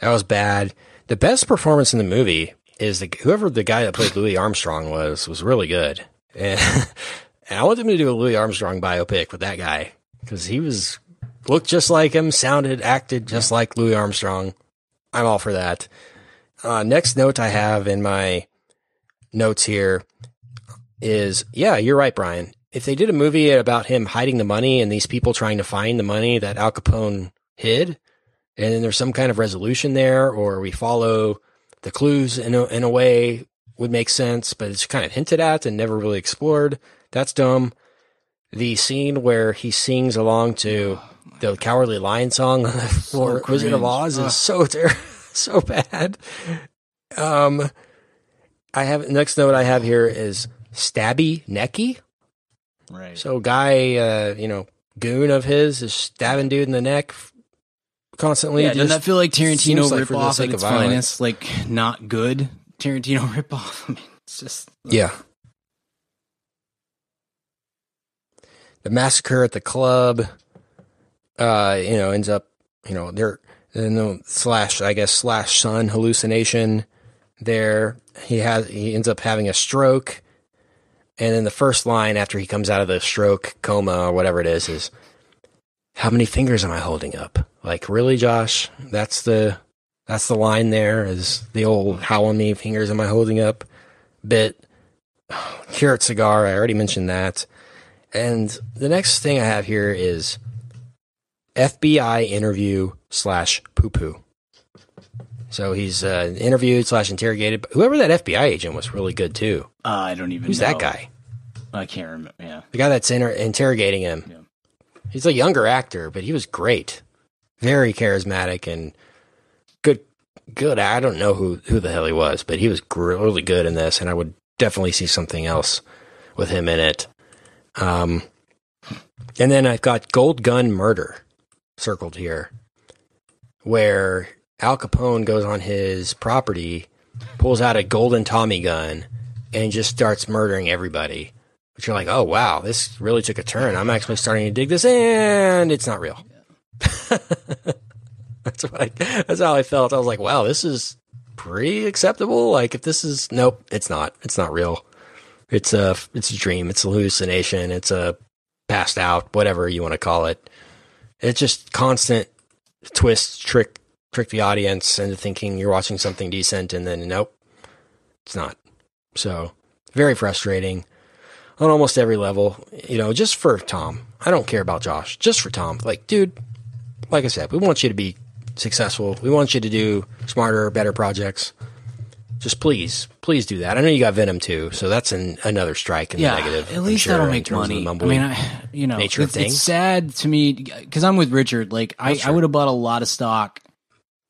That was bad. The best performance in the movie is the whoever the guy that played Louis Armstrong was was really good. And, and I want them to do a Louis Armstrong biopic with that guy because he was looked just like him, sounded, acted just like Louis Armstrong. I'm all for that. Uh, next note I have in my notes here is yeah, you're right, Brian. If they did a movie about him hiding the money and these people trying to find the money that Al Capone hid, and then there's some kind of resolution there, or we follow the clues in a, in a way would make sense, but it's kind of hinted at and never really explored. That's dumb. The scene where he sings along to the Cowardly Lion song on the floor, Wizard of. Oz, is so ter- so bad. Um, I have next note I have here is stabby necky.
right
So guy, uh, you know, goon of his is stabbing dude in the neck constantly.
yeah, doesn't that feel like Tarantino
like for the
ripoff
sake
at
of
its
violence.
finest? Like not good Tarantino ripoff. I mean, it's just
Yeah. The massacre at the club, uh, you know, ends up, you know, they're and the slash I guess slash sun hallucination. There, he has he ends up having a stroke, and then the first line after he comes out of the stroke coma or whatever it is is, "How many fingers am I holding up?" Like really, Josh? That's the that's the line. There is the old "How many fingers am I holding up?" bit. Carrot cigar. I already mentioned that. And the next thing I have here is FBI interview slash poo poo. So he's uh, interviewed slash interrogated. But Whoever that FBI agent was really good too.
Uh, I don't even.
Who's
know.
that guy?
I can't remember. Yeah.
The guy that's inter- interrogating him.
Yeah.
He's a younger actor, but he was great. Very charismatic and good. Good. I don't know who who the hell he was, but he was really good in this, and I would definitely see something else with him in it. Um, and then I've got Gold Gun Murder circled here, where Al Capone goes on his property, pulls out a golden Tommy gun, and just starts murdering everybody. But you're like, oh wow, this really took a turn. I'm actually starting to dig this, and it's not real. that's what I, that's how I felt. I was like, wow, this is pretty acceptable. Like if this is nope, it's not. It's not real. It's a it's a dream. It's a hallucination. It's a passed out, whatever you want to call it. It's just constant twist, trick, trick the audience into thinking you're watching something decent, and then nope, it's not. So very frustrating on almost every level. You know, just for Tom. I don't care about Josh. Just for Tom. Like, dude, like I said, we want you to be successful. We want you to do smarter, better projects. Just please, please do that. I know you got Venom too, so that's an, another strike in
yeah,
the negative.
At least
sure,
that'll make
terms of the
money. I mean, I, you know,
nature of
it's, it's sad to me because I'm with Richard. Like, I,
That's
I would have bought a lot of stock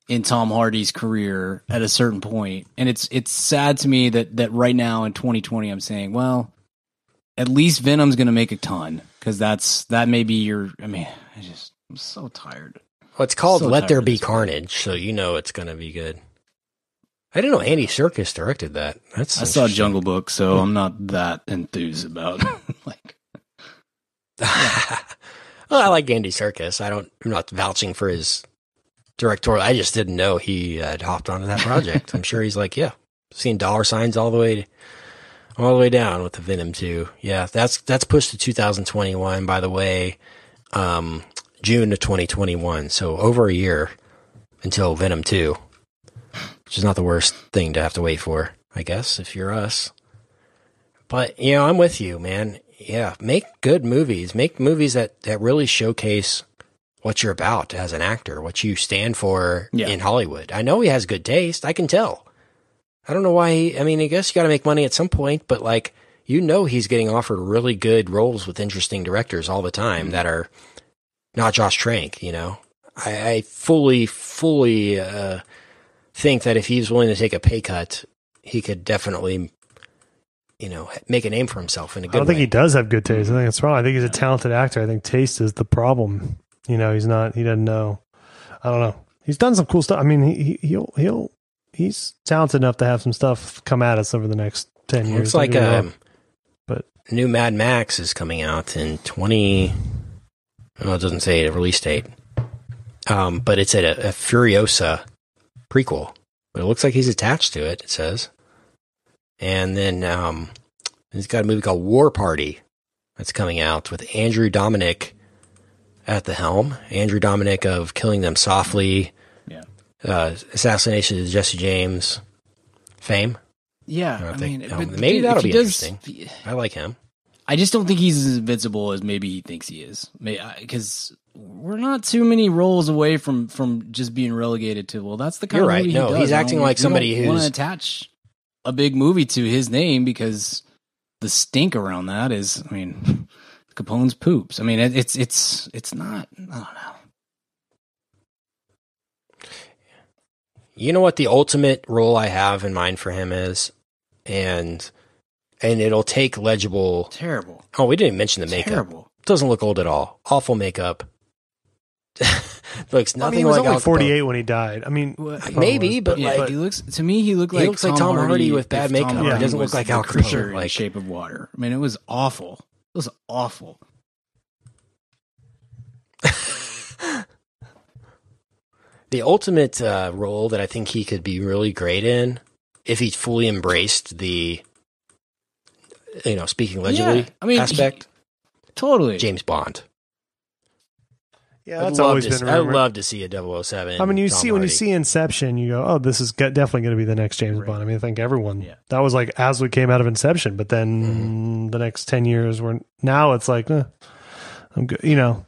in Tom Hardy's career at a certain point, and it's it's sad to me that that right now in 2020, I'm saying, well, at least Venom's going to make a ton because that's that may be your. I mean, I just I'm so tired.
Well, it's called
So
Let There Be. Carnage, so you know it's going to be good. I didn't know Andy Serkis directed that. That's
I saw. Jungle Book, so I'm not that enthused about like.
well, I like Andy Serkis. I don't. I'm not vouching for his directorial. I just didn't know he had hopped onto that project. I'm sure he's like, yeah, seen dollar signs all the way, all the way down with the Venom two. Yeah, that's that's pushed to 2021. By the way, um, June of 2021. So over a year until Venom two, which is not the worst thing to have to wait for. I guess if you're us. But you know, I'm with you, man. Yeah, make good movies. Make movies that that really showcase what you're about as an actor, what you stand for
Yeah.
in Hollywood. I know he has good taste. I can tell. I don't know why. He, I mean, I guess you got to make money at some point, but like you know, he's getting offered really good roles with interesting directors all the time that are not Josh Trank. You know, I, I fully, fully uh, think that if he's willing to take a pay cut, he could definitely, you know, make a name for himself in a good I
don't think
way.
he does have good taste. I think that's wrong. I think he's a talented actor. I think taste is the problem. You know, he's not. He doesn't know. I don't know. He's done some cool stuff. I mean, he he- he'll he'll he's talented enough to have some stuff come at us over the next ten years.
Looks like
get me wrong.
um,
but
new Mad Max is coming out in twenty. Well, it doesn't say a release date, um, but it's a, a Furiosa prequel. But it looks like he's attached to it. It says, and then um, he's got a movie called War Party that's coming out with Andrew Dominik at the helm. Andrew Dominik of Killing Them Softly,
Yeah.
uh, Assassination of Jesse James, fame.
Yeah,
I
I,
think-
mean,
um, maybe
dude,
that'll be
does-
interesting. I like him.
I just don't think he's as invincible as maybe he thinks he is. Because we're not too many roles away from from just being relegated to. Well, that's the kind
You're
of
right.
movie
No,
he does.
he's acting like somebody
don't wanna attach a big movie to his name because the stink around that is. I mean, Capone's poops. I mean, it, it's it's it's not. I don't know.
You know what the ultimate role I have in mind for him is, and and it'll take legible.
Terrible.
Oh, we didn't even mention the makeup.
Terrible.
Doesn't look old at all. Awful makeup. Looks
I
nothing
mean, he was
like
only
Al Capone.
forty eight when he died. I mean,
maybe,
was,
but
yeah,
like-
he looks to me. He looked
He
like
looks like Tom Hardy with bad makeup.
Tom
He
doesn't look like Al Capone,
in
like-
Shape of Water. I mean, it was awful. It was awful.
The ultimate uh, role that I think he could be really great in, if he fully embraced the, you know, speaking legibly
Yeah, I mean,
aspect,
Totally.
James Bond.
Yeah, that's always
to,
been
I'd love to see a 007.
I mean, you
Tom
see when you see Inception, you go, "Oh, this is definitely going to be the next James
Right.
Bond." I mean, I think everyone
Yeah.
that was like as we came out of Inception, but then
Mm-hmm.
the next ten years were now it's like, eh, I'm good. You know,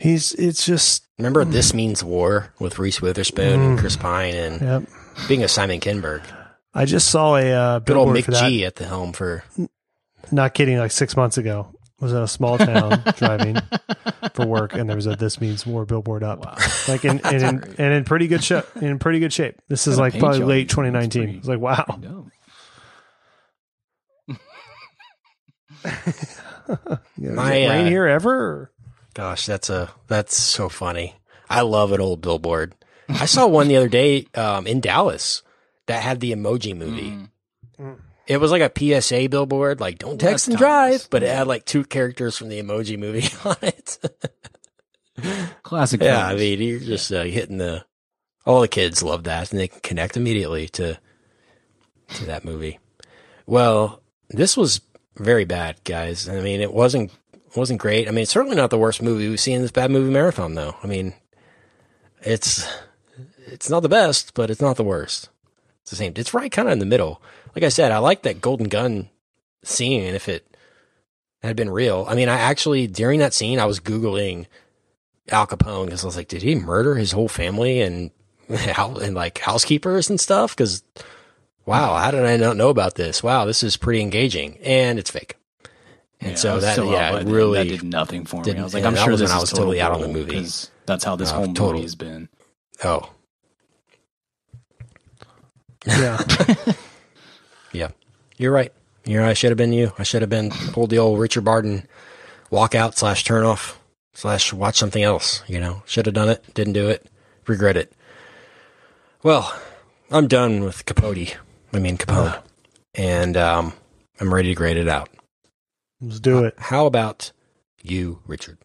he's it's just
Remember This Means War with Reese Witherspoon and Chris Pine and
yeah.
being a Simon Kinberg.
I just saw a uh,
Good old
billboard
Mick. G at the helm for
Not kidding. Like six months ago, was in a small town driving for work, and there was a "This Means War" billboard up. Like in and in, and in pretty good shape. In pretty good shape. This is like probably
job.
late 2019. It's like wow.
Dope.
Yeah,
My,
is it rain
uh,
here ever?
Gosh, that's a that's so funny. I love an old billboard. I saw one the other day um, in Dallas that had the Emoji Movie.
Mm.
It was like a PSA billboard, like "Don't text and drive," but it had like two characters from the Emoji Movie on it.
Classic.
yeah, I mean, you're just uh, hitting the. All the kids love that, and they can connect immediately to to that movie. Well, this was very bad, guys. I mean, it wasn't wasn't great. I mean, it's certainly not the worst movie we've seen in this bad movie marathon, though. I mean, it's it's not the best, but it's not the worst. It's the same. It's right kind of in the middle. Like I said, I like that Golden Gun scene. If it had been real, I mean, I actually during that scene, I was googling Al Capone because I was like, did he murder his whole family and how and like housekeepers and stuff? Because wow, how did I not know about this? Wow, this is pretty engaging, and it's fake. And
Yeah,
so that
so
yeah, it really
that did nothing for me.
didn't-
I was like, I'm sure
was
this
when I was totally out on the movie.
That's how this
Uh,
whole
total.
movie has been.
oh
Yeah.
yeah, you're right. You're right. I should have been you. I should have been pulled the old Richard Barton walkout slash turn off slash watch something else. You know, should have done it. Didn't do it. Regret it. Well, I'm done with Capote. I mean Capone, and um, I'm ready to grade it out.
Let's do it.
How about you, Richard?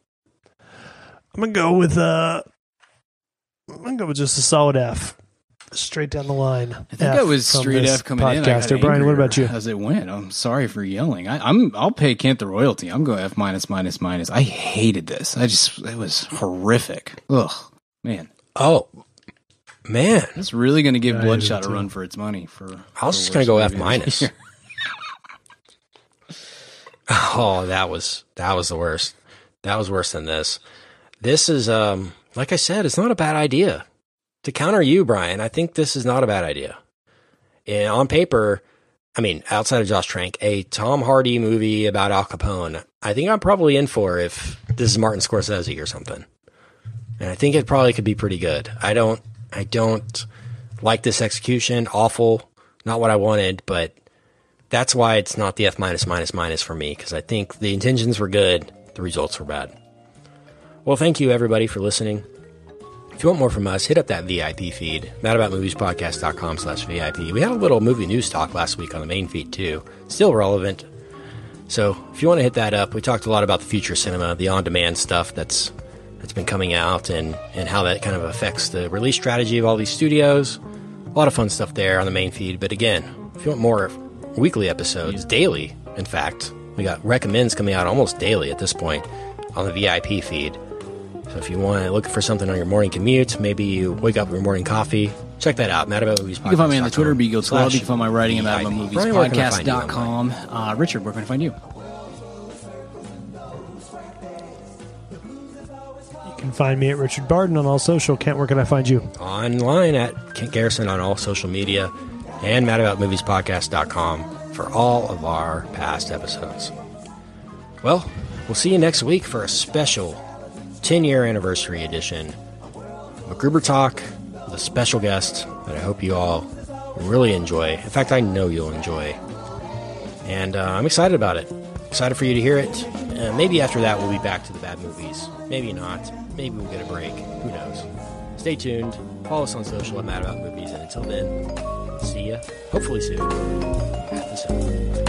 I'm gonna go with uh I'm gonna go with just a solid F. Straight down the line.
I think I was straight F coming in. I.
Brian, what about you?
As it went, I'm sorry for yelling. I, I'm I'll pay Kent the royalty. I'm going F minus minus minus. I hated this. I just it was horrific. Ugh, man,
Oh, man.
it's really going to give
I hated
Bloodshot a run for its money. For
I was
for
just going to go F
movie of the
minus. Oh, that was that was the worst. That was worse than this. This is um like I said, it's not a bad idea. To counter you, Brian, I think this is not a bad idea. And on paper, I mean, outside of Josh Trank, a Tom Hardy movie about Al Capone, I think I'm probably in for if this is Martin Scorsese or something. And I think it probably could be pretty good. I don't I don't like this execution, awful, not what I wanted, but that's why it's not the F minus minus minus for me because I think the intentions were good, the results were bad. Well, thank you everybody for listening. If you want more from us, hit up that VIP feed, madaboutmoviespodcast.com slash VIP. We had a little movie news talk last week on the main feed too. Still relevant. So if you want to hit that up, we talked a lot about the future cinema, the on-demand stuff that's that's been coming out and, and how that kind of affects the release strategy of all these studios. A lot of fun stuff there on the main feed. But again, if you want more weekly episodes, daily, in fact, we got recommends coming out almost daily at this point on the VIP feed. So if you want to look for something on your morning commute, maybe you wake up with your morning coffee, check that out. Mad About Movies.
You can find me on the Twitter, Beagle Twelve. You can find my writing at
VIP.
MadAboutMoviesPodcast.com.
Brian, where can I find you online?
Uh, Richard, where can I find you?
You can find me at Richard Barden on all social. Kent, where can I find you?
online at Kent Garrison on all social media and madaboutmoviespodcast.com for all of our past episodes. Well, we'll see you next week for a special 10 year anniversary edition MacGruber Talk with a special guest that I hope you all really enjoy. In fact, I know you'll enjoy. And uh, I'm excited about it. Excited for you to hear it. Uh, maybe after that, we'll be back to the bad movies. Maybe not. Maybe we'll get a break. Who knows? Stay tuned. Follow us on social at Mad About Movies. And until then, see ya. Hopefully soon. At the.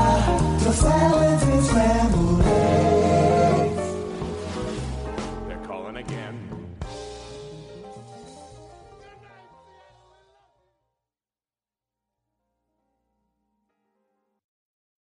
The and scrambled